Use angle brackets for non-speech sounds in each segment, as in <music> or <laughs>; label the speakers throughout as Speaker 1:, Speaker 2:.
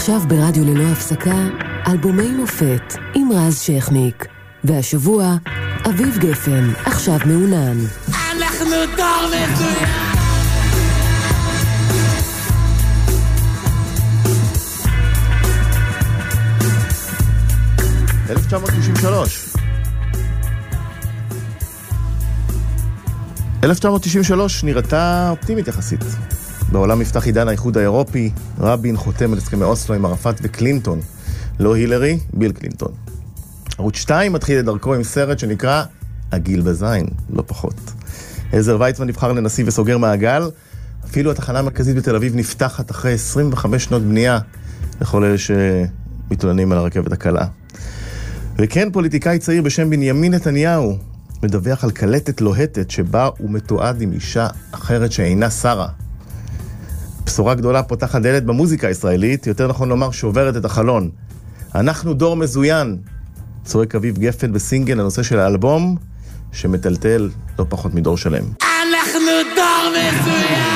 Speaker 1: עכשיו ברדיו ללא הפסקה, אלבומי מופת עם רז שכניק. והשבוע, אביב גפן, עכשיו מעונן.
Speaker 2: אנחנו דור מצוין!
Speaker 3: 1993. 1993 נראתה אופטימית יחסית. בעולם נפתח עידן האיחוד האירופי, רבין חותם על הסכמי אוסלו עם ערפאת וקלינטון. לא הילרי, ביל קלינטון. ערוץ 2 מתחיל את דרכו עם סרט שנקרא הגיל בזין, לא פחות. עזר ויצמן נבחר לנשיא וסוגר מעגל. אפילו התחנה המרכזית בתל אביב נפתחת אחרי 25 שנות בנייה לכל אלה שמתלוננים על הרכבת הקלה. וכן פוליטיקאי צעיר בשם בנימין נתניהו מדווח על קלטת לוהטת שבה הוא מתועד עם אישה אחרת שאינה שרה. בשורה גדולה פותחת דלת במוזיקה הישראלית, יותר נכון לומר שוברת את החלון. אנחנו דור מזוין, צועק אביב גפן בסינגל הנושא של האלבום, שמטלטל לא פחות מדור שלם.
Speaker 2: אנחנו דור מזוין!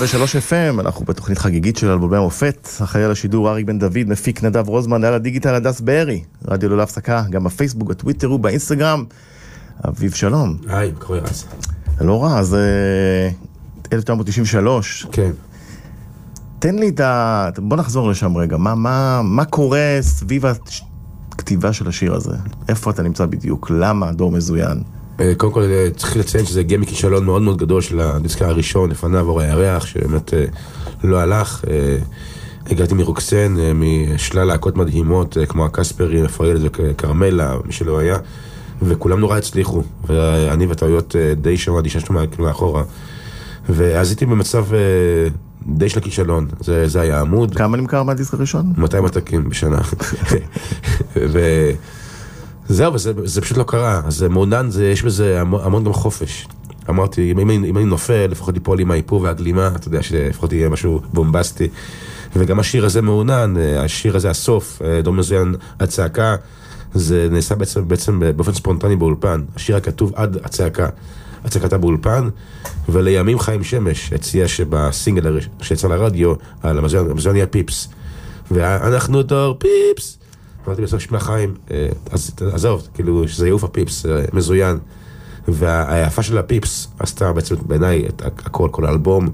Speaker 3: ושלוש FM, אנחנו בתוכנית חגיגית של אלבומי המופת. אחראי על השידור אריק בן דוד, מפיק נדב רוזמן, על הדיגיטל הדס בארי. רדיו ללא הפסקה, גם בפייסבוק, בטוויטר ובאינסטגרם. אביב שלום.
Speaker 4: היי, מה קורה אז?
Speaker 3: לא רע, זה 1993.
Speaker 4: כן.
Speaker 3: תן לי את ה... בוא נחזור לשם רגע. מה, מה, מה קורה סביב הכתיבה של השיר הזה? איפה אתה נמצא בדיוק? למה דור מזוין?
Speaker 4: אה, קודם כל אה, צריך לציין שזה הגיע מכישלון מאוד מאוד גדול של הדיסק הראשון, לפניו אור הירח, שבאמת אה, לא הלך. הגעתי מרוקסן, משלל להקות מדהימות, כמו הקספרי, פריילד וכרמלה, מי שלא היה, וכולם נורא הצליחו. ואני וטעויות די שמעתי ששנו מאחורה. ואז הייתי במצב די של הכישלון, זה, זה היה עמוד.
Speaker 3: כמה נמכר מהדיסק הראשון?
Speaker 4: 200 עתקים בשנה. <laughs> ו... זהו, וזה זה פשוט לא קרה. אז מעונן, זה, יש בזה המון, המון גם חופש. אמרתי, אם, אם, אם אני נופל, לפחות ליפול עם האיפור והגלימה, אתה יודע, שלפחות יהיה משהו בומבסטי. וגם השיר הזה מעונן, השיר הזה, הסוף, דום מזוין, הצעקה, זה נעשה בעצם, בעצם באופן ספונטני באולפן. השיר הכתוב עד הצעקה. הצעקתה באולפן, ולימים חיים שמש הציע שבסינגל שיצא לרדיו, על המזוין יהיה פיפס. ואנחנו דור פיפס. אמרתי בסוף שמע חיים, אה, אז עזוב, כאילו, שזה יעוף הפיפס, אה, מזוין. והיפה של הפיפס עשתה בעצם בעיניי את הכל, כל האלבום,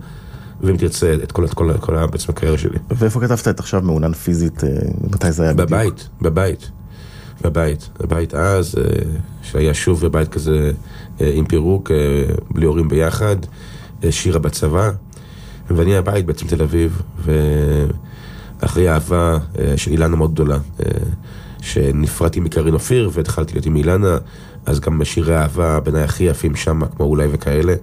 Speaker 4: ואם תרצה, את כל, את כל, כל בעצם הקריירה שלי.
Speaker 3: ואיפה כתבת את עכשיו מעונן פיזית, אה, מתי זה היה
Speaker 4: בדיוק? בבית, בבית. בבית, בבית אז, שהיה שוב בבית כזה עם פירוק, בלי הורים ביחד, שירה בצבא, ואני הבית בעצם תל אביב, ו... אחרי אהבה אה, של אילנה מאוד גדולה, אה, שנפרדתי מקרין אופיר והתחלתי להיות עם אילנה, אז גם שירי אהבה בעיניי הכי יפים שם, כמו אולי וכאלה.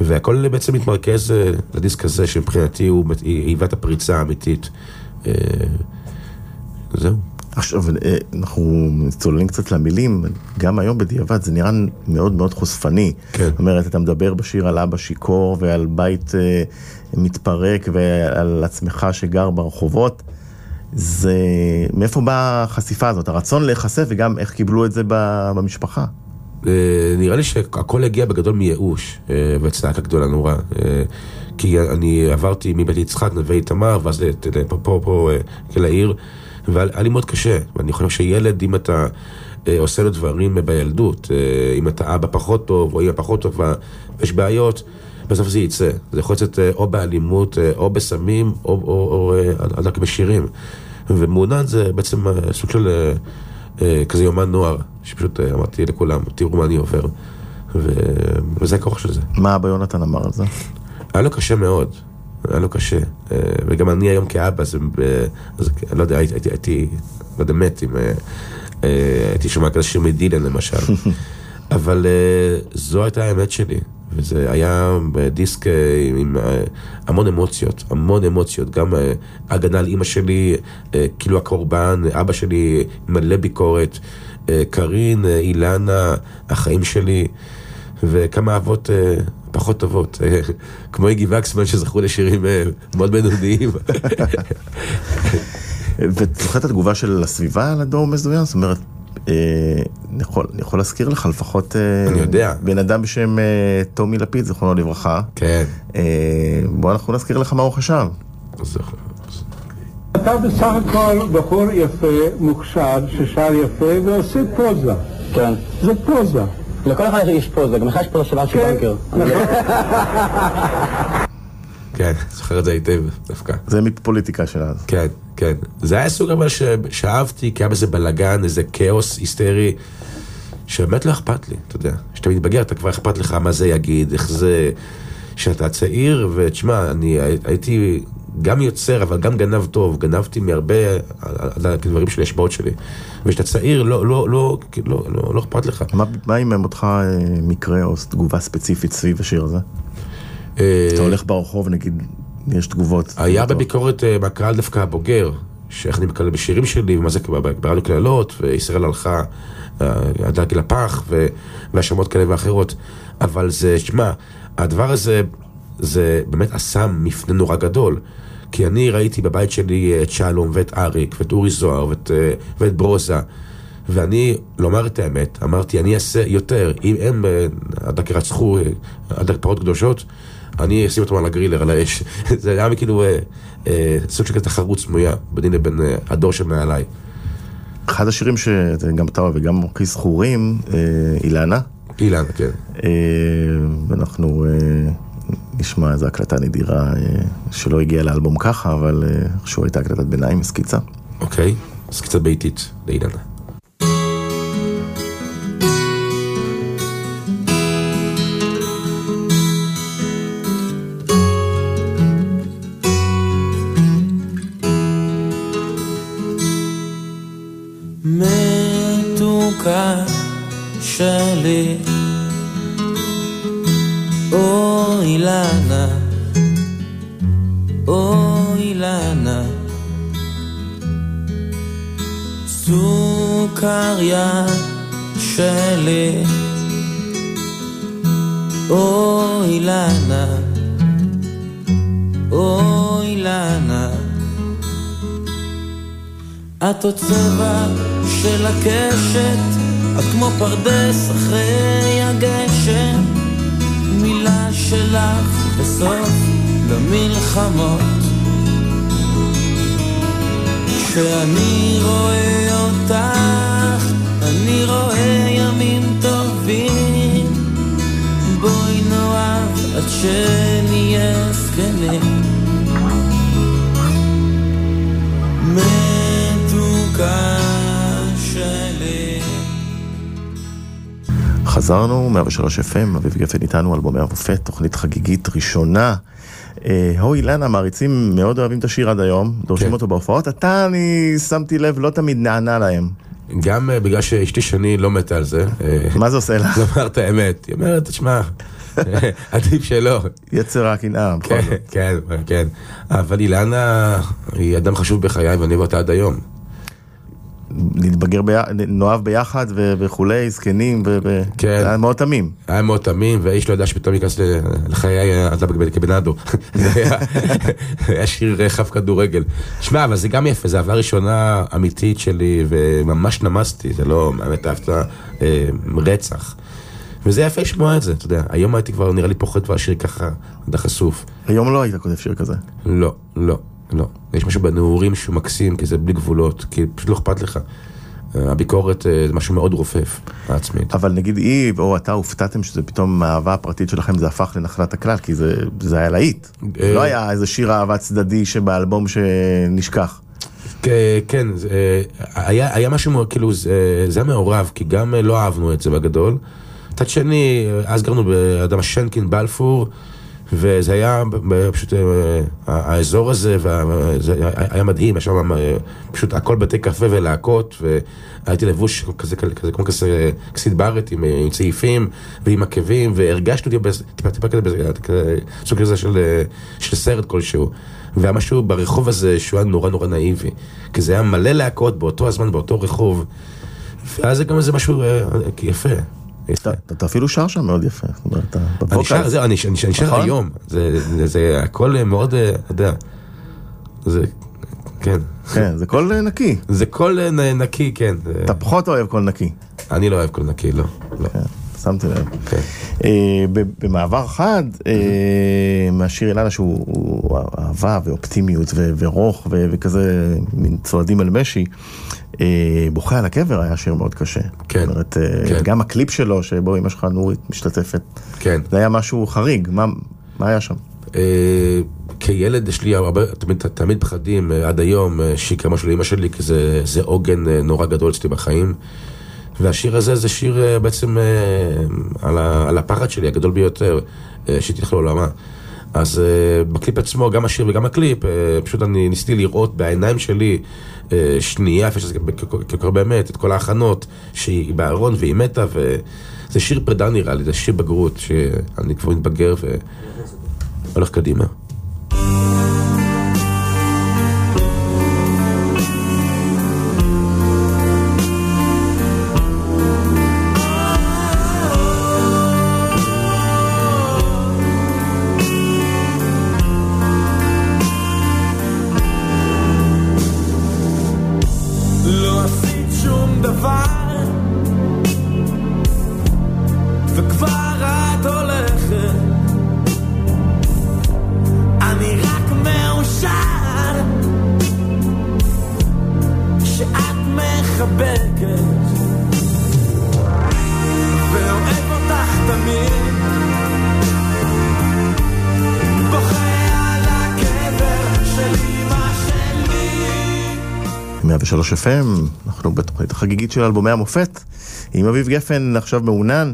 Speaker 4: והכל בעצם מתמרכז אה, לדיסק הזה, שמבחינתי הוא היווה את הפריצה האמיתית. זהו.
Speaker 3: עכשיו, אנחנו צוללים קצת למילים, גם היום בדיעבד זה נראה מאוד מאוד חושפני.
Speaker 4: כן. זאת
Speaker 3: אומרת, אתה מדבר בשיר על אבא שיכור ועל בית מתפרק ועל עצמך שגר ברחובות. זה, מאיפה באה החשיפה הזאת? הרצון להיחשף וגם איך קיבלו את זה במשפחה?
Speaker 4: אה, נראה לי שהכל הגיע בגדול מייאוש אה, וצעקה גדולה נורא. אה, כי אני עברתי מבית יצחק, נווה איתמר, ואז פה, פה, פה, לעיר, והיה לי מאוד קשה. ואני חושב שילד, אם אתה עושה לו דברים בילדות, אם אתה אבא פחות טוב, או אמא פחות טובה, ויש בעיות, בסוף זה יצא. זה יכול לצאת אה, או באלימות, אה, או בסמים, או, או, או או אה, בשירים. ומעונן זה בעצם סוג של כזה יומן נוער, שפשוט אמרתי לכולם, תראו מה אני עובר. ו... וזה הכוח של זה.
Speaker 3: מה אבא יונתן אמר על זה?
Speaker 4: היה לו קשה מאוד. היה לו קשה. אה, וגם אני היום כאבא, אז, אה, אז לא יודע, הייתי, הייתי, הייתי, לא יודע, מת אם אה, הייתי שומע כזה שיר מדילן למשל. <laughs> אבל זו הייתה האמת שלי. וזה היה דיסק עם, המון אמוציות, המון אמוציות, גם הגנה על אימא שלי, כאילו הקורבן, אבא שלי מלא ביקורת, קארין, אילנה, החיים שלי, וכמה אהבות אה, פחות טובות, אה, כמו איגי וקסמן שזכו לשירים אה, מאוד בינוניים.
Speaker 3: ואת זוכרת את התגובה של הסביבה על הדור מזוין? זאת אומרת, אה, אני יכול, אני יכול להזכיר לך לפחות
Speaker 4: אני יודע.
Speaker 3: בן אדם בשם טומי לפיד, זיכרונו לברכה.
Speaker 4: כן,
Speaker 3: בוא אנחנו נזכיר לך מה הוא חשב.
Speaker 5: אתה בסך הכל בחור יפה, מוכשר, ששר יפה ועושה פוזה.
Speaker 6: כן.
Speaker 5: זה פוזה.
Speaker 6: לכל אחד יש פוזה, גם לך יש פוזה של
Speaker 5: כן,
Speaker 6: בנקר.
Speaker 4: כן, זוכר את זה היטב דווקא.
Speaker 3: זה מפוליטיקה של אז.
Speaker 4: כן, כן. זה היה סוג אבל ש- שאהבתי, כי היה בזה בלאגן, איזה כאוס היסטרי, שבאמת לא אכפת לי, אתה יודע. כשאתה מתבגר, אתה כבר אכפת לך מה זה יגיד, איך זה... כשאתה צעיר, ותשמע, אני הי- הייתי גם יוצר, אבל גם גנב טוב, גנבתי מהרבה על הדברים שלי, השפעות שלי. וכשאתה צעיר, לא, לא, לא, לא, לא, לא אכפת לך.
Speaker 3: מה, מה אם אותך אה, מקרה או תגובה ספציפית סביב השיר הזה?
Speaker 4: אה,
Speaker 3: אתה הולך ברחוב, נגיד, יש תגובות.
Speaker 4: היה. בביקורת אה, מהקהל דווקא הבוגר, שאיך אני מקלל בשירים שלי, ומה זה ברדיו קללות, וישראל הלכה אה, עד לגיל הפח, והאשמות כאלה ואחרות. אבל זה, שמע, הדבר הזה, זה באמת עשה מפנה נורא גדול. כי אני ראיתי בבית שלי את שלום ואת אריק ואת אורי זוהר ואת, אה, ואת ברוזה. ואני, לומר את האמת, אמרתי, אני אעשה יותר. אם הם אה, עד דק ירצחו, אה, עד פרות קדושות, אני אשים אותם על הגרילר, על האש. <laughs> זה היה כאילו אה, אה, סוג של תחרות סמויה ביני לבין אה, הדור שמעליי.
Speaker 3: אחד השירים שגם אתה וגם מוקי זכורים, אה, אילנה.
Speaker 4: אילן, כן.
Speaker 3: אה, ואנחנו אה, נשמע איזו הקלטה נדירה אה, שלא הגיעה לאלבום ככה, אבל אה, איכשהו הייתה הקלטת ביניים, סקיצה.
Speaker 4: אוקיי? קצת ביתית לאילן.
Speaker 2: סוכריה שלי אוי אילנה אוי אילנה את עוד צבע של הקשת, את כמו פרדס אחרי הגשם. מילה שלך בסוף למלחמות. כשאני רואה אותך, אני רואה ימים טובים. בואי נאהב עד שנהיה זקנים. מתוקה שלי.
Speaker 3: חזרנו, 103 FM, אביב גפן איתנו, אלבומי המופת, תוכנית חגיגית ראשונה. אה, הו אילנה, מעריצים מאוד אוהבים את השיר עד היום, דורשים
Speaker 4: כן.
Speaker 3: אותו בהופעות. אתה, אני שמתי לב, לא תמיד נענה להם.
Speaker 4: גם אה, בגלל שאשתי שני לא מתה על זה. אה,
Speaker 3: מה זה עושה לך? <laughs>
Speaker 4: לומר את האמת. היא אומרת, תשמע, עדיף שלא.
Speaker 3: יצר הקנאה, בכל
Speaker 4: כן,
Speaker 3: זאת.
Speaker 4: כן, כן. אבל אילנה היא אדם חשוב בחיי ואני אוהב אותה עד היום.
Speaker 3: נתבגר, בי- נאהב ביחד ו- וכולי, זקנים, ו-
Speaker 4: כן.
Speaker 3: זה היה מאוד תמים.
Speaker 4: היה מאוד תמים, והאיש לא ידע שפתאום ייכנס לחיי כבנאדו. <laughs> זה היה- שיר חף כדורגל. שמע, אבל זה גם יפה, זו אהבה ראשונה אמיתית שלי, וממש נמסתי, זה לא, באמת אהבת אה, רצח. וזה יפה לשמוע את זה, אתה יודע. היום הייתי כבר, נראה לי פוחד כבר שיר ככה, עד החשוף.
Speaker 3: היום לא היית כותב שיר כזה.
Speaker 4: לא, לא, לא. יש משהו בנעורים שהוא מקסים, כי זה בלי גבולות, כי פשוט לא אכפת לך. אה, הביקורת אה, זה משהו מאוד רופף, העצמית.
Speaker 3: אבל נגיד היא או אתה הופתעתם שזה פתאום מהאהבה הפרטית שלכם זה הפך לנחלת הכלל, כי זה, זה היה להיט.
Speaker 4: אה,
Speaker 3: לא היה איזה שיר אהבה צדדי שבאלבום שנשכח.
Speaker 4: כן, זה, היה, היה משהו, כאילו, זה, זה היה מעורב, כי גם לא אהבנו את זה בגדול. מצד שני, אז גרנו באדם שנקין בלפור, וזה היה פשוט, אה, האזור הזה, זה היה מדהים, היה שם אה, פשוט הכל בתי קפה ולהקות, והייתי לבוש כזה, כזה כמו כזה כסית בארט עם, עם צעיפים ועם עקבים, והרגשתי אותי טיפה טיפה כזה, סוג כזה של, של סרט כלשהו. והיה משהו ברחוב הזה שהוא היה נורא נורא נאיבי, כי זה היה מלא להקות באותו הזמן, באותו רחוב, ואז זה גם איזה משהו יפה.
Speaker 3: אתה אפילו שר שם מאוד יפה.
Speaker 4: אני שר, אני שר נכון? היום. זה הכל מאוד, אה, אתה יודע, זה, כן.
Speaker 3: כן, זה קול אה, נקי.
Speaker 4: זה קול אה, נקי, כן.
Speaker 3: אתה פחות אוהב קול נקי.
Speaker 4: אני לא אוהב קול נקי, לא. לא. כן,
Speaker 3: שמתי לב. כן. במעבר חד מהשיר אילנה שהוא אהבה ואופטימיות ורוך וכזה מין צועדים על משי. אה, בוכה על הקבר היה שיר מאוד קשה.
Speaker 4: כן. זאת אומרת, אה, כן.
Speaker 3: גם הקליפ שלו, שבו אמא שלך נורית משתתפת.
Speaker 4: כן.
Speaker 3: זה היה משהו חריג, מה, מה היה שם?
Speaker 4: אה, כילד יש לי הרבה, תמיד, תמיד פחדים עד היום, שיקרה משהו לאמא שלי, כי זה, זה עוגן נורא גדול אצלי בחיים. והשיר הזה זה שיר בעצם על, ה, על הפחד שלי הגדול ביותר, שהיא תלך לעולמה. אז uh, בקליפ עצמו, גם השיר וגם הקליפ, uh, פשוט אני ניסיתי לראות בעיניים שלי uh, שנייה, איפה שזה קורה באמת, את כל ההכנות, שהיא בארון והיא מתה, וזה שיר פרידה נראה לי, זה שיר בגרות, שאני כבר מתבגר והולך קדימה.
Speaker 3: FM, אנחנו בתוכנית החגיגית של אלבומי המופת, עם אביב גפן עכשיו מעונן.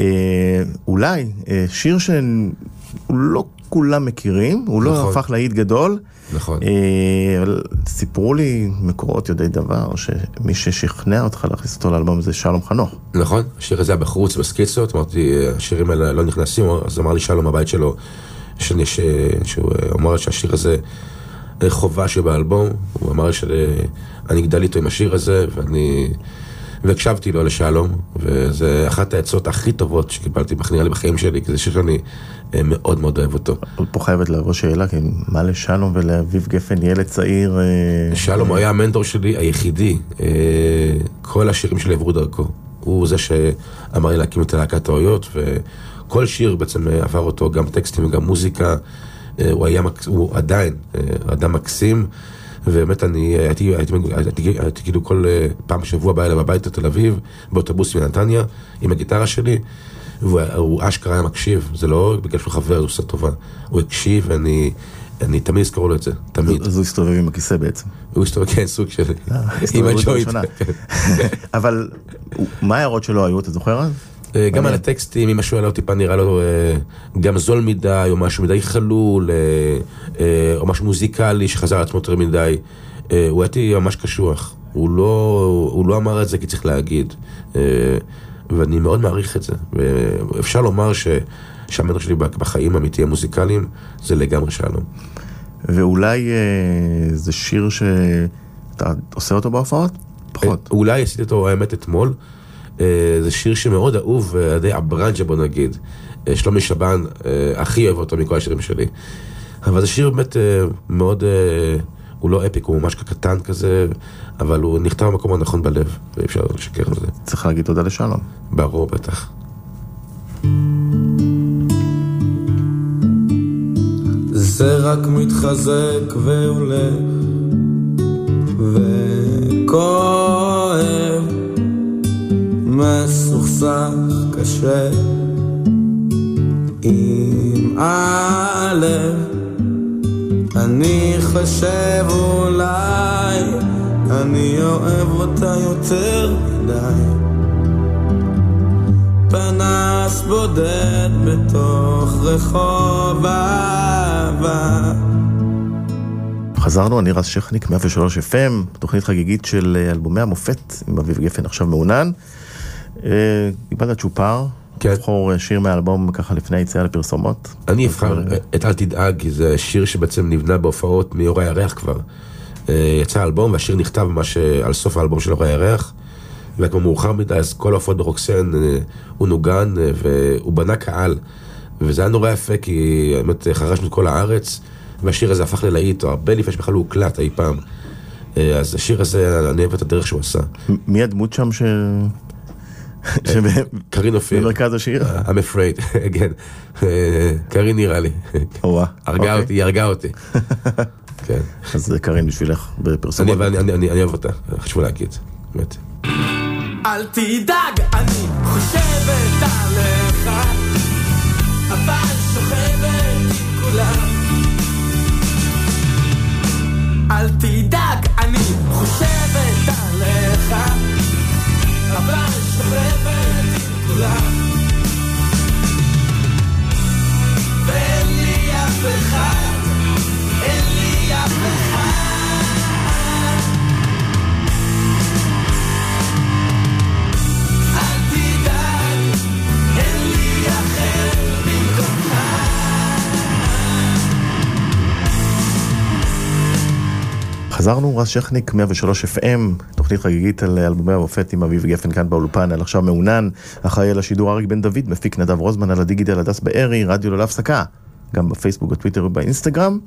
Speaker 3: אה, אולי אה, שיר שלא כולם מכירים, הוא לא נכון. לא הפך להיט גדול.
Speaker 4: נכון. אה,
Speaker 3: סיפרו לי מקורות יודעי דבר, שמי ששכנע אותך להכניס אותו לאלבום זה שלום חנוך.
Speaker 4: נכון, השיר הזה היה בחוץ בסקיצות, אמרתי, השירים האלה לא נכנסים, אז אמר לי שלום הבית שלו, שאני, ש... שהוא אמר שהשיר הזה... חובה שבאלבום, הוא אמר שאני אגדל איתו עם השיר הזה, ואני... והקשבתי לו לשלום, וזה אחת העצות הכי טובות שקיבלתי, נראה לי בחיים שלי, כי זה שיר שאני אה, מאוד מאוד אוהב אותו.
Speaker 3: פה חייבת לבוא שאלה, כי מה לשלום ולאביב גפן, ילד צעיר?
Speaker 4: אה, שלום הוא היה המנטור שלי היחידי, אה, כל השירים שלי עברו דרכו. הוא זה שאמר לי להקים את להקת האויות, וכל שיר בעצם עבר אותו, גם טקסטים וגם מוזיקה. אה, הוא היה, הוא עדיין אה, אדם מקסים, ובאמת אני הייתי, הייתי, הייתי, הייתי כאילו כל אה, פעם בשבוע בא אליו הביתה תל אביב, באוטובוס מנתניה, עם הגיטרה שלי, והוא אשכרה היה מקשיב, זה לא בגלל שהוא חבר, הוא עושה טובה, הוא הקשיב ואני... אני תמיד אזכור לו את זה, תמיד.
Speaker 3: אז הוא הסתובב עם הכיסא בעצם.
Speaker 4: הוא הסתובב, כן, סוג של... עם הג'וינט.
Speaker 3: אבל מה ההערות שלו היו, אתה זוכר אז?
Speaker 4: אה, גם על הטקסטים, אם משהו עליו טיפה נראה לו אה, גם זול מדי, או משהו מדי חלול, אה, או משהו מוזיקלי שחזר על עצמו יותר מדי. הוא הייתי ממש קשוח. הוא לא, הוא לא אמר את זה כי צריך להגיד. ואני מאוד מעריך את זה. ואפשר לומר ש, שהמנטר שלי בחיים האמיתיים המוזיקליים זה לגמרי שלום.
Speaker 3: ואולי זה שיר שאתה עושה אותו בהופעות? פחות.
Speaker 4: אולי עשיתי אותו האמת אתמול. אה, זה שיר שמאוד אהוב על ידי הברנג'ה בוא נגיד. אה, שלומי שבן אה, הכי אוהב אותו מכל השירים שלי. אבל זה שיר באמת מאוד, הוא לא אפיק, הוא ממש קטן כזה, אבל הוא נכתב במקום הנכון בלב, ואי אפשר לשקר על זה.
Speaker 3: צריך להגיד תודה לשלום.
Speaker 4: ברור, בטח.
Speaker 2: זה רק מתחזק והולך וכואב מסוכסך קשה עם הלב אני חושב אולי אני אוהב אותה יותר מדי פנס בודד בתוך רחוב אהבה.
Speaker 3: חזרנו, אני רז שכניק, 103 FM, תוכנית חגיגית של אה, אלבומי המופת עם אביב גפן עכשיו מעונן. אה, קיבלת צ'ופר,
Speaker 4: כן.
Speaker 3: לבחור אה, שיר מהאלבום ככה לפני היציאה לפרסומות.
Speaker 4: אני אבחר את אל תדאג, כי זה שיר שבעצם נבנה בהופעות מאור הירח כבר. אה, יצא האלבום והשיר נכתב ממש אה, על סוף האלבום של אור הירח. וכמו מאוחר מדי, אז כל ההופעות ברוקסן אה, הוא נוגן אה, והוא בנה קהל. וזה היה נורא יפה, כי באמת אה, חרשנו את כל הארץ, והשיר הזה הפך ללהיט, או הרבה לפני שבכלל הוא הוקלט אי פעם. אה, אז השיר הזה, אני אוהב את הדרך שהוא עשה.
Speaker 3: מי הדמות שם ש...
Speaker 4: קרין אופיר.
Speaker 3: במרכז השיר?
Speaker 4: I'm afraid, <laughs> כן. אה, קרין נראה לי. הרגה
Speaker 3: אוקיי.
Speaker 4: אותי, היא הרגה אותי. <laughs> כן.
Speaker 3: אז זה קארין בשבילך בפרסומות.
Speaker 4: אני, אבל אני, אני, אני אוהב אותה, חשוב להגיד, באמת.
Speaker 2: אל תדאג, אני חושבת עליך, אבל שוכבת עם כולם. אל תדאג, אני חושבת עליך, אבל שוכבת עם כולם. ואין לי אף אחד, אין לי אף אחד.
Speaker 3: חזרנו, רז שכניק, 103 FM, תוכנית חגיגית על אלבומי המופת עם אביב גפן כאן באולפן, על עכשיו מעונן, אחראי על השידור אריק בן דוד, מפיק נדב רוזמן על הדיגיטל הדס בארי, רדיו ללא הפסקה, גם בפייסבוק, בטוויטר ובאינסטגרם.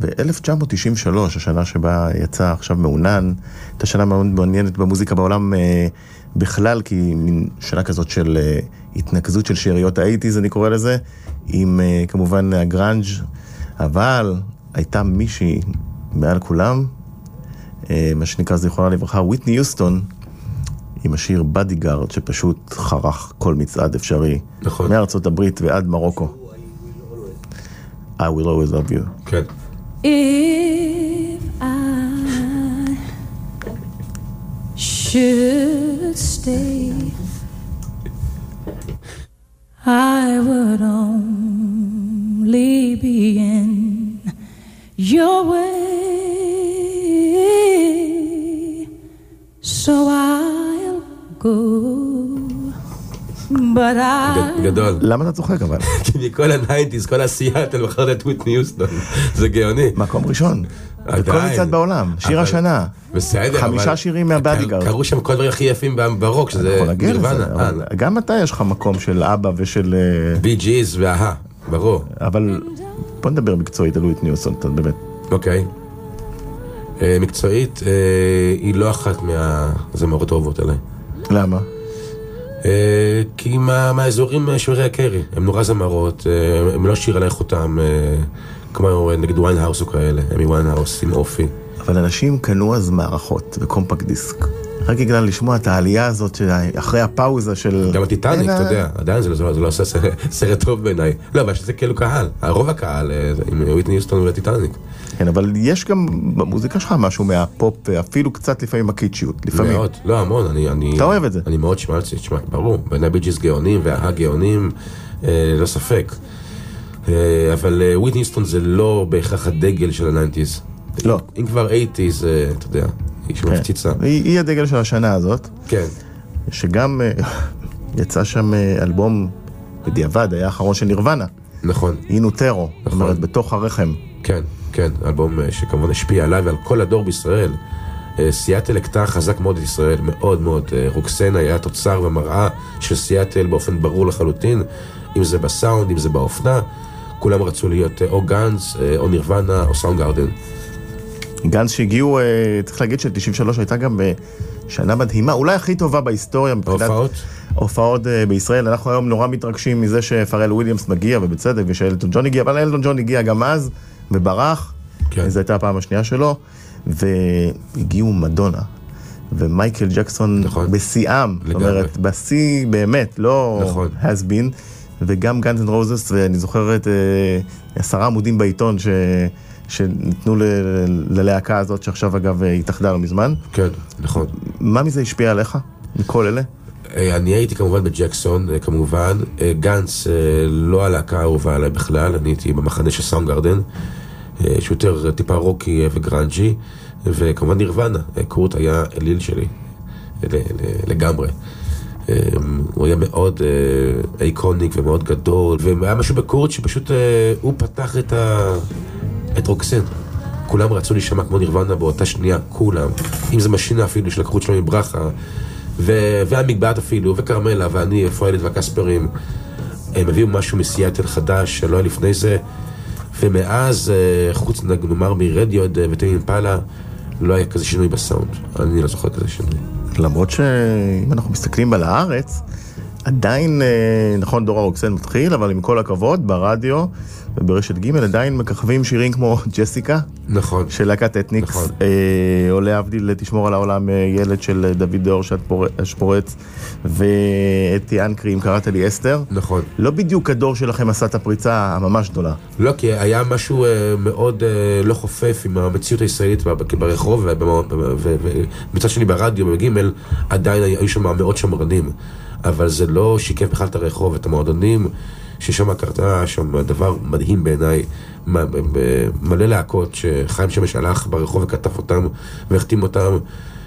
Speaker 3: ו-1993, השנה שבה יצא עכשיו מעונן, הייתה שנה מאוד מעניינת במוזיקה בעולם אה, בכלל, כי מין שנה כזאת של אה, התנקזות של שאריות האייטיז, אני קורא לזה, עם אה, כמובן הגראנג', אבל הייתה מישהי מעל כולם, אה, מה שנקרא זיכרונה לברכה, וויטני יוסטון, עם השיר Bodyguard, שפשוט חרך כל מצעד אפשרי,
Speaker 4: נכון.
Speaker 3: מארצות הברית ועד מרוקו. I will always love you.
Speaker 4: כן.
Speaker 7: If I should stay, I would only be in your way. So I'll go, but I.
Speaker 4: גדול.
Speaker 3: למה אתה צוחק אבל? <laughs>
Speaker 4: כי מכל הניינטיז, כל הסיאטל בחרת את וויטני יוסטון. זה גאוני.
Speaker 3: מקום ראשון. בכל. מצעד בעולם, שיר השנה.
Speaker 4: בסדר,
Speaker 3: חמישה שירים מה Bodyguard.
Speaker 4: קרו שם כל הדברים הכי יפים ברוק, שזה נירוונה.
Speaker 3: אבל גם אתה יש לך מקום של אבא ושל... אה,
Speaker 4: בי ג'יז וההה, ברור.
Speaker 3: אבל בוא נדבר מקצועית על וויטני יוסטון, באמת.
Speaker 4: אוקיי. אה, מקצועית, אה, היא לא אחת מהזמרות האהובות עליי.
Speaker 3: למה?
Speaker 4: אה, כי מה- מהאזורים אה, שמירי הקרי, הם נורא זמרות, אה, הם לא שיר על איכותם, אה, כמו אה, נגיד ויינהאוס או כאלה, אמי ויינהאוס עם אופי.
Speaker 3: אבל אנשים קנו אז מערכות וקומפקט דיסק. רק בגלל לשמוע את העלייה הזאת שאחרי הפאוזה של...
Speaker 4: גם הטיטניק, אתה יודע, עדיין זה לא- לא לא עושה סרט- טוב בעיניי. לא, אבל שזה כאילו קהל, רוב הקהל אה, עם וויטני יוסטון והטיטניק.
Speaker 3: כן, אבל יש גם במוזיקה שלך משהו מהפופ, אפילו קצת לפעמים הקיצ'יות, לפעמים.
Speaker 4: מאוד, לא המון, אני... אני
Speaker 3: אתה אוהב את זה.
Speaker 4: אני מאוד שמאלצי, תשמע, ברור, בעיניי בי ג'יז גאונים ו a-ha גאונים, אה, ללא ספק. אה, אבל אה, וויטני יוסטון זה לא בהכרח הדגל של ה nineties.
Speaker 3: לא.
Speaker 4: אם כבר eighties, אה, אתה יודע, היא
Speaker 3: כן.
Speaker 4: שמפציצה.
Speaker 3: היא היא הדגל של השנה הזאת,
Speaker 4: כן,
Speaker 3: שגם אה, יצא שם אה, אלבום, בדיעבד, היה האחרון של נירוונה,
Speaker 4: נכון,
Speaker 3: In Utero, זאת
Speaker 4: נכון.
Speaker 3: אומרת, בתוך הרחם.
Speaker 4: כן, כן, אלבום אה, שכמובן השפיע עליי ועל כל הדור בישראל. סיאטל הכתה חזק מאוד את ישראל, מאוד מאוד. רוקסן היה תוצר ומראה של סיאטל באופן ברור לחלוטין, אם זה בסאונד, אם זה באופנה. כולם רצו להיות או גאנס, או נירוונה, או סאונד גארדן.
Speaker 3: גאנס שהגיעו, אה, צריך להגיד ש-93 הייתה גם אה, שנה מדהימה, אולי הכי טובה בהיסטוריה מבחינת...
Speaker 4: ההופעות?
Speaker 3: הופעות אה, בישראל. אנחנו היום נורא מתרגשים מזה שפארל וויליאמס מגיע, ובצדק, ושאלטון ג'ון הגיע, אבל אלטון ג'ון הגיע גם אז, וברח.
Speaker 4: כן.
Speaker 3: זו הייתה הפעם השנייה שלו, והגיעו מדונה. ומייקל ג'קסון
Speaker 4: נכון.
Speaker 3: בשיאם, זאת. אומרת, בשיא באמת, לא
Speaker 4: נכון.
Speaker 3: has been, וגם גאנס אנד רוזס, ואני זוכר את עשרה עמודים בעיתון ש... שניתנו ל- ללהקה הזאת, שעכשיו אגב התאחדה לא מזמן.
Speaker 4: כן, נכון.
Speaker 3: מה מזה השפיע עליך, מכל אלה?
Speaker 4: אה, אני הייתי כמובן בג'קסון, אה, כמובן. אה, גאנס לא הלהקה האהובה עליי בכלל, אני הייתי במחנה של סאונד גרדן, אה, שהוא יותר טיפה רוקי וגרנג'י, וכמובן נירוונה, קורט היה אליל שלי, לגמרי. הוא היה מאוד איקוניק ומאוד גדול, והיה משהו בקורט שפשוט הוא פתח את, ה... את רוקסן. כולם רצו להישמע כמו נירוונה באותה שנייה, כולם. אם זה משינה אפילו, שלקחו את שלומי ברכה, ו... והמגבעת אפילו, וכרמלה, ואיפה הילד והקספרים. הם הביאו משהו מסיאטל חדש שלא היה לפני זה, ומאז, אה, חוץ נאמר מרדיוד אה, וטיימן פאלה, לא היה כזה שינוי בסאונד. אני לא זוכר כזה שינוי.
Speaker 3: למרות שאם אנחנו מסתכלים על הארץ, עדיין, אה, נכון, דור הרוקסן מתחיל, אבל עם כל הכבוד, ברדיו וברשת ג' עדיין מככבים שירים כמו <laughs> ג'סיקה,
Speaker 4: נכון.
Speaker 3: של להקת אתניקס,
Speaker 4: נכון.
Speaker 3: אה, או להבדיל, תשמור על העולם, אה, ילד של אה, דוד דור שפורץ, ואת ינקרי, אם קראת לי אסתר.
Speaker 4: נכון.
Speaker 3: לא בדיוק הדור שלכם עשה את הפריצה הממש גדולה.
Speaker 4: לא, כי היה משהו אה, מאוד אה, לא חופף עם המציאות הישראלית ברחוב, ומצד שני ברדיו, בגימל, עדיין היו שם מאות שמרנים. אבל זה לא שיקף בכלל את הרחוב, את המועדונים, ששם קרתה שם דבר מדהים בעיניי, מלא להקות שחיים שמש הלך ברחוב וכתב אותם והחתים אותם.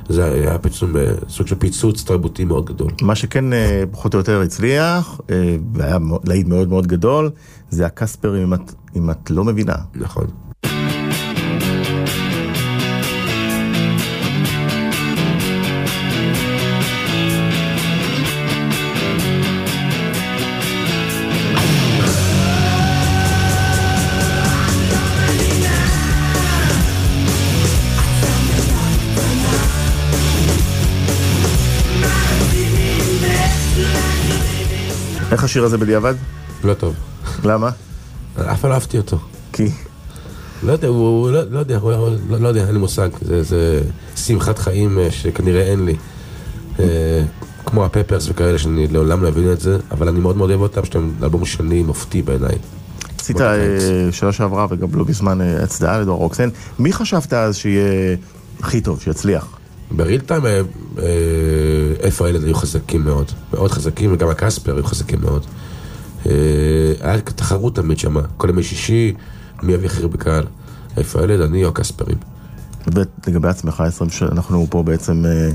Speaker 4: זה היה פיצוץ, סוג של פיצוץ תרבותי מאוד גדול.
Speaker 3: מה שכן אה, פחות או יותר הצליח, אה, והיה להיט מאוד מאוד גדול, זה הקספרים, אם את, אם את לא מבינה.
Speaker 4: נכון.
Speaker 3: השיר הזה בדיעבד?
Speaker 4: לא טוב.
Speaker 3: למה?
Speaker 4: אף פעם לא אהבתי אותו.
Speaker 3: כי...
Speaker 4: לא יודע, הוא לא, לא יודע, הוא, לא, לא יודע, אין לי מושג. זה, זה שמחת חיים אה, שכנראה אין לי. אה, כמו הפפרס וכאלה, שאני לעולם לא אבין את זה, אבל אני מאוד מאוד אוהב אותם, שאתם אלבום שני מופתי בעיניי.
Speaker 3: עשית אה, שנה שעברה וגם לא בזמן הצדעה לדור רוקסן. מי חשבת אז שיהיה הכי טוב, שיצליח?
Speaker 4: בריל טיים, איפה הילד היו חזקים מאוד, מאוד חזקים, וגם הקספר היו חזקים מאוד. אה, היה תחרות תמיד שם, כל ימי שישי, מי יביא הכי הרבה קהל. איפה הילד, אני או הקספרים.
Speaker 3: ולגבי עצמך, 20 ש- אנחנו פה בעצם אה,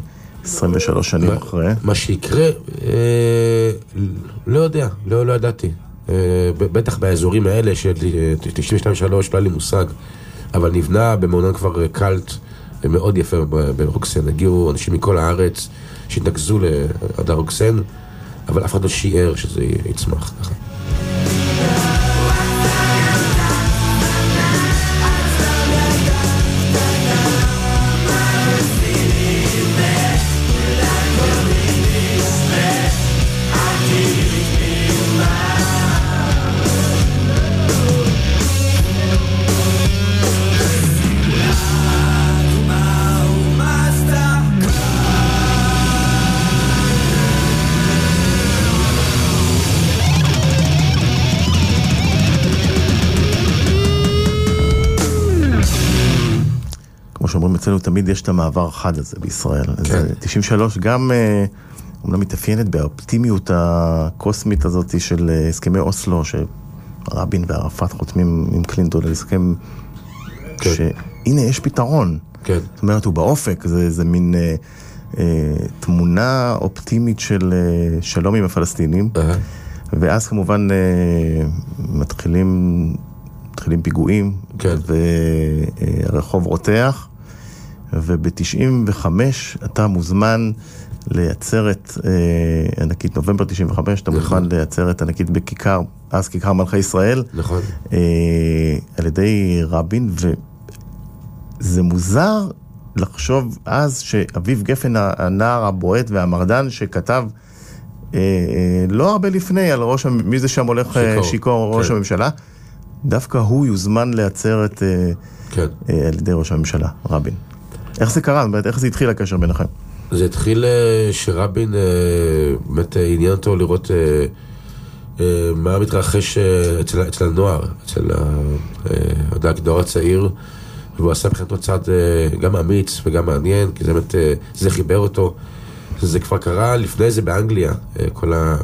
Speaker 3: 23 שנים
Speaker 4: מה-
Speaker 3: אחרי.
Speaker 4: מה שיקרה, אה, לא יודע, לא, לא ידעתי. אה, בטח באזורים האלה של אה, 92-3 לא היה לי מושג, אבל נבנה במעונן כבר אה, קאלט אה, מאוד יפה ברוקסן. הגיעו אנשים מכל הארץ שהתנקזו לעד הרוקסן, אבל אף אחד לא שיער שזה יצמח ככה.
Speaker 3: אצלנו, תמיד יש את המעבר החד הזה בישראל.
Speaker 4: כן.
Speaker 3: אז, אה, 93 גם אה, אומנם מתאפיינת באופטימיות הקוסמית הזאת של אה, הסכמי אוסלו, שרבין וערפאת חותמים עם קלינטון על הסכם,
Speaker 4: כן.
Speaker 3: שהנה יש פתרון.
Speaker 4: כן.
Speaker 3: זאת אומרת, הוא באופק, זה, זה מין אה, אה, תמונה אופטימית של אה, שלום עם הפלסטינים.
Speaker 4: אהה.
Speaker 3: ואז כמובן אה, מתחילים, מתחילים פיגועים,
Speaker 4: כן.
Speaker 3: והרחוב רותח, וב-95 אתה מוזמן לעצרת אה, ענקית, נובמבר 95, אתה
Speaker 4: נכון.
Speaker 3: מוזמן לעצרת ענקית בכיכר, אז כיכר מלכי ישראל,
Speaker 4: נכון.
Speaker 3: אה, על ידי רבין, וזה מוזר לחשוב אז שאביב גפן, הנער הבועט והמרדן שכתב אה, אה, לא הרבה לפני על ראש, מי זה שם הולך אה,
Speaker 4: שיכור.
Speaker 3: שיכור, ראש
Speaker 4: כן.
Speaker 3: הממשלה, דווקא הוא יוזמן לעצרת אה,
Speaker 4: כן.
Speaker 3: אה, על ידי ראש הממשלה, רבין. איך זה קרה? איך זה התחיל הקשר ביניכם?
Speaker 4: זה התחיל אה, שרבין אה, באמת אה, עניין אותו לראות מה מתרחש אצל, אצל הנוער, אצל הדור הצעיר, והוא עשה מבחינתו צעד גם אמיץ וגם מעניין, כי זה באמת, זה חיבר אותו. זה כבר קרה לפני זה באנגליה, כל ה...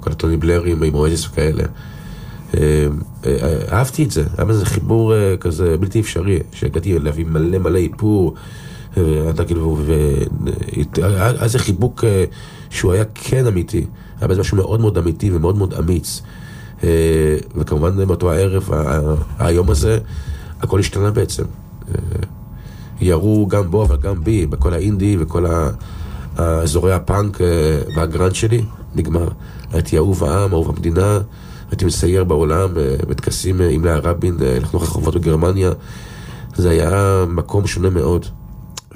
Speaker 4: כל הטוני בלרים עם אוהזיס וכאלה. אה, אה, אהבתי את זה, היה בזה חיבור כזה בלתי אפשרי, שהגעתי להביא מלא מלא איפור, אה, אתה כאילו, ו... היה היה איזה חיבוק אה, שהוא היה כן אמיתי, היה בזה משהו מאוד מאוד אמיתי ומאוד מאוד אמיץ. אה, וכמובן באותו הערב, היום הזה, הכל השתנה בעצם. אה, ירו גם בו אבל גם בי, בכל האינדי וכל האזורי הפאנק אה, והגראנט שלי, נגמר. הייתי אהוב העם, אהוב המדינה, הייתי מסייר בעולם, אה, בטקסים אה, עם לאה רבין, אה, לחנוך רחובות בגרמניה. זה היה מקום שונה מאוד.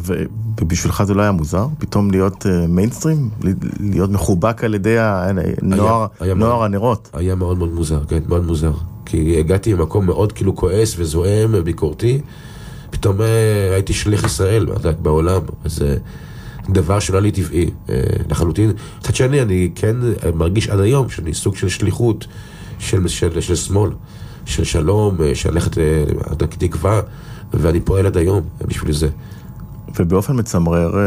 Speaker 3: ובשבילך זה לא היה מוזר? פתאום להיות אה, מיינסטרים? ל- להיות מחובק על ידי הנוער,
Speaker 4: היה
Speaker 3: נוער. הנרות?
Speaker 4: היה מאוד מאוד מוזר, כן, מאוד מוזר. כי הגעתי ממקום מאוד כאילו כועס וזועם, ביקורתי, פתאום אה, הייתי שליח ישראל בעולם, אז אה, דבר שלא לי טבעי אה, לחלוטין. מצד שני, אני כן אה, מרגיש עד היום שאני סוג של שליחות של, של, של שמאל, של שלום, אה, של ללכת אה, תקווה, ואני פועל עד היום בשביל זה.
Speaker 3: ובאופן מצמרר אה,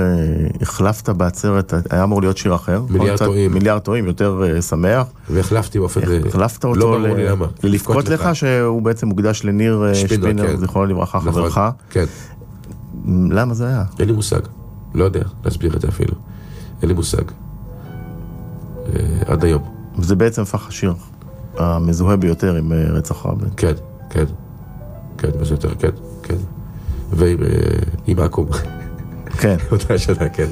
Speaker 3: החלפת בעצרת, היה אמור להיות שיר אחר.
Speaker 4: מיליארד טועים.
Speaker 3: מיליארד טועים, יותר אה, שמח.
Speaker 4: והחלפתי באופן... אה,
Speaker 3: החלפת אותו,
Speaker 4: לא ברור לי למה.
Speaker 3: לבכות לך שהוא בעצם מוקדש לניר
Speaker 4: שפינר, כן.
Speaker 3: זיכרונו לברכה,
Speaker 4: נכון,
Speaker 3: חברך.
Speaker 4: כן.
Speaker 3: למה זה היה?
Speaker 4: אין לי מושג. לא יודע להסביר את זה אפילו. אין לי מושג. עד היום.
Speaker 3: זה בעצם הפך השיר המזוהה ביותר עם רצח רבין.
Speaker 4: כן, כן. כן, מה שיותר, כן, כן. ועם עם עכו"ם.
Speaker 3: כן. <laughs>
Speaker 4: אותה שנה, כן.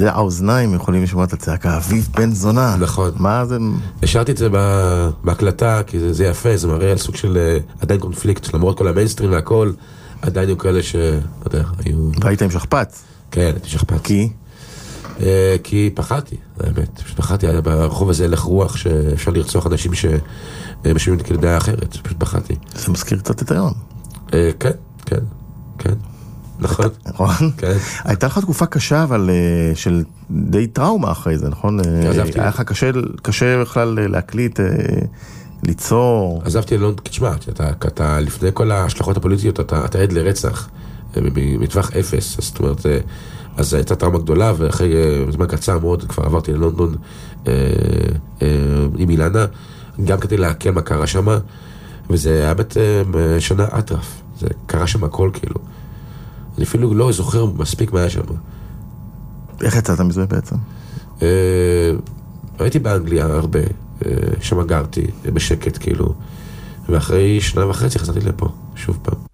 Speaker 3: חדי האוזניים יכולים לשמוע את הצעקה, אביב בן זונה.
Speaker 4: נכון.
Speaker 3: מה זה?
Speaker 4: השארתי את זה בהקלטה, כי זה, זה יפה, זה מראה על סוג של אה, עדיין קונפליקט, למרות כל המיינסטרים והכל, עדיין היו כאלה ש... אתה יודע, היו...
Speaker 3: והיית עם שכפ"ץ.
Speaker 4: כן, הייתי שכפ"ץ.
Speaker 3: כי?
Speaker 4: אה, כי פחדתי, האמת. פשוט פחדתי, היה ברחוב הזה הלך רוח שאפשר לרצוח אנשים שמשווים את דעה אחרת, פשוט פחדתי.
Speaker 3: זה מזכיר קצת את היום.
Speaker 4: אה, כן, כן, כן. נכון.
Speaker 3: נכון?
Speaker 4: כן.
Speaker 3: הייתה לך תקופה קשה, אבל אה, של די טראומה אחרי זה, נכון? אה,
Speaker 4: עזבתי.
Speaker 3: היה לך קשה, קשה בכלל אה, להקליט, ליצור.
Speaker 4: עזבתי ללונדון, תשמע, אתה, אתה לפני כל ההשלכות הפוליטיות, אתה, אתה עד לרצח מטווח אפס, זאת אומרת, אז הייתה טראומה גדולה, ואחרי זמן קצר מאוד כבר עברתי ללונדון אה, אה, עם אילנה, גם כדי לעכל מה קרה שם, וזה היה באמת אה, שנה אטרף, זה קרה שם הכל כאילו. אני אפילו לא זוכר מספיק מה היה שם.
Speaker 3: איך יצאת מזה בעצם?
Speaker 4: אה, הייתי באנגליה הרבה, אה, שם גרתי בשקט כאילו, ואחרי שנה וחצי חזרתי לפה, שוב פעם.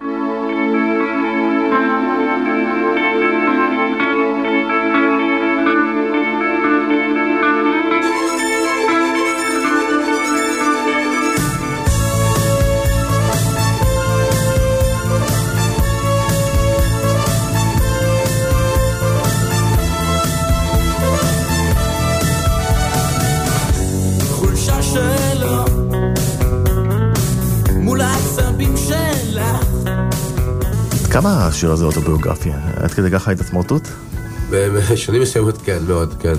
Speaker 3: כמה השיר הזה אוטוביוגרפיה? עד כדי ככה סמרטוט?
Speaker 4: בשנים מסוימות כן, מאוד, כן.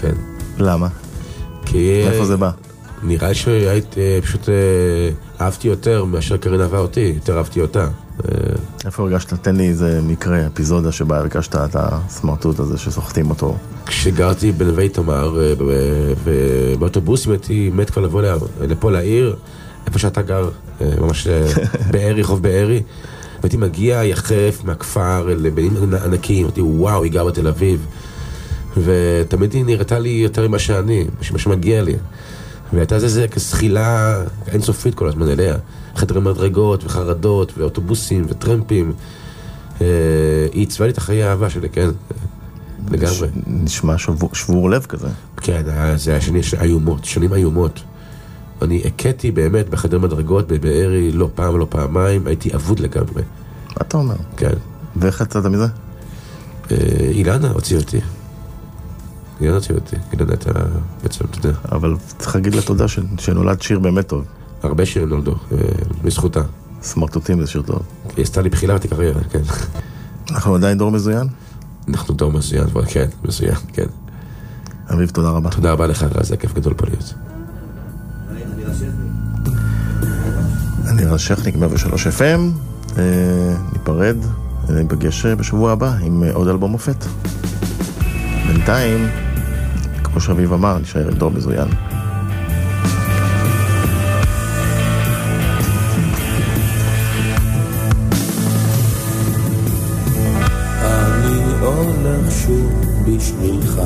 Speaker 4: כן.
Speaker 3: למה?
Speaker 4: כי...
Speaker 3: מאיפה זה בא?
Speaker 4: נראה שהייתי, אה, פשוט אה, אהבתי יותר מאשר קרין אהבה אותי, יותר אהבתי אותה. אה,
Speaker 3: איפה הרגשת? תן לי איזה מקרה, אפיזודה שבה הרגשת את הסמרטוט הזה שסוחטים אותו.
Speaker 4: כשגרתי בנווה תמר, באוטובוסים הייתי מת כבר לבוא לפה לעיר, איפה שאתה גר, ממש <laughs> בארי, חוף בארי. והייתי מגיע יחף מהכפר אל בנים ענקים, אמרתי וואו, היא גרה בתל אביב. ותמיד היא נראתה לי יותר ממה שאני, מה שמגיע לי. והייתה איזה זחילה אינסופית כל הזמן אליה. חדרי מדרגות וחרדות ואוטובוסים וטרמפים. אה, היא עיצבה לי את החיי האהבה שלי, כן, לגמרי.
Speaker 3: נשמע שבור, שבור לב כזה.
Speaker 4: כן, זה היה שנים איומות, שנים איומות. אני הכיתי באמת בחדר מדרגות בבארי לא פעם ולא פעמיים, הייתי אבוד לגמרי,
Speaker 3: מה אתה אומר?
Speaker 4: כן.
Speaker 3: ואיך יצאת מזה?
Speaker 4: אה, אילנה הוציא אותי. אילנה הוציא אותי, אילנה הייתה בעצם, אתה יודע,
Speaker 3: אבל צריך להגיד לה תודה שנולד שיר באמת טוב.
Speaker 4: הרבה שירים נולדו, אה, בזכותה.
Speaker 3: סמרטוטים זה שיר טוב.
Speaker 4: היא עשתה לי בחילה ותקריירה, כן.
Speaker 3: אנחנו עדיין דור מזוין?
Speaker 4: אנחנו דור מצוין, אבל כן, מצוין, כן.
Speaker 3: אביב, תודה רבה.
Speaker 4: תודה רבה לך, זה כיף גדול פה להיות.
Speaker 3: אני רז שכניק, 103 FM. אה, ניפרד, ניפגש אה, בשבוע הבא עם אה, עוד אלבום מופת. בינתיים, כמו שאביב אמר, נשאר עם דור מזוין.
Speaker 2: בשבילך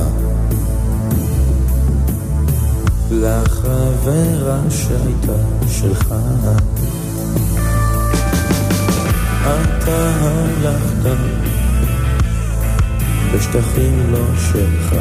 Speaker 2: לחברה שהייתה שלך. אתה הלכת בשטחים לא שלך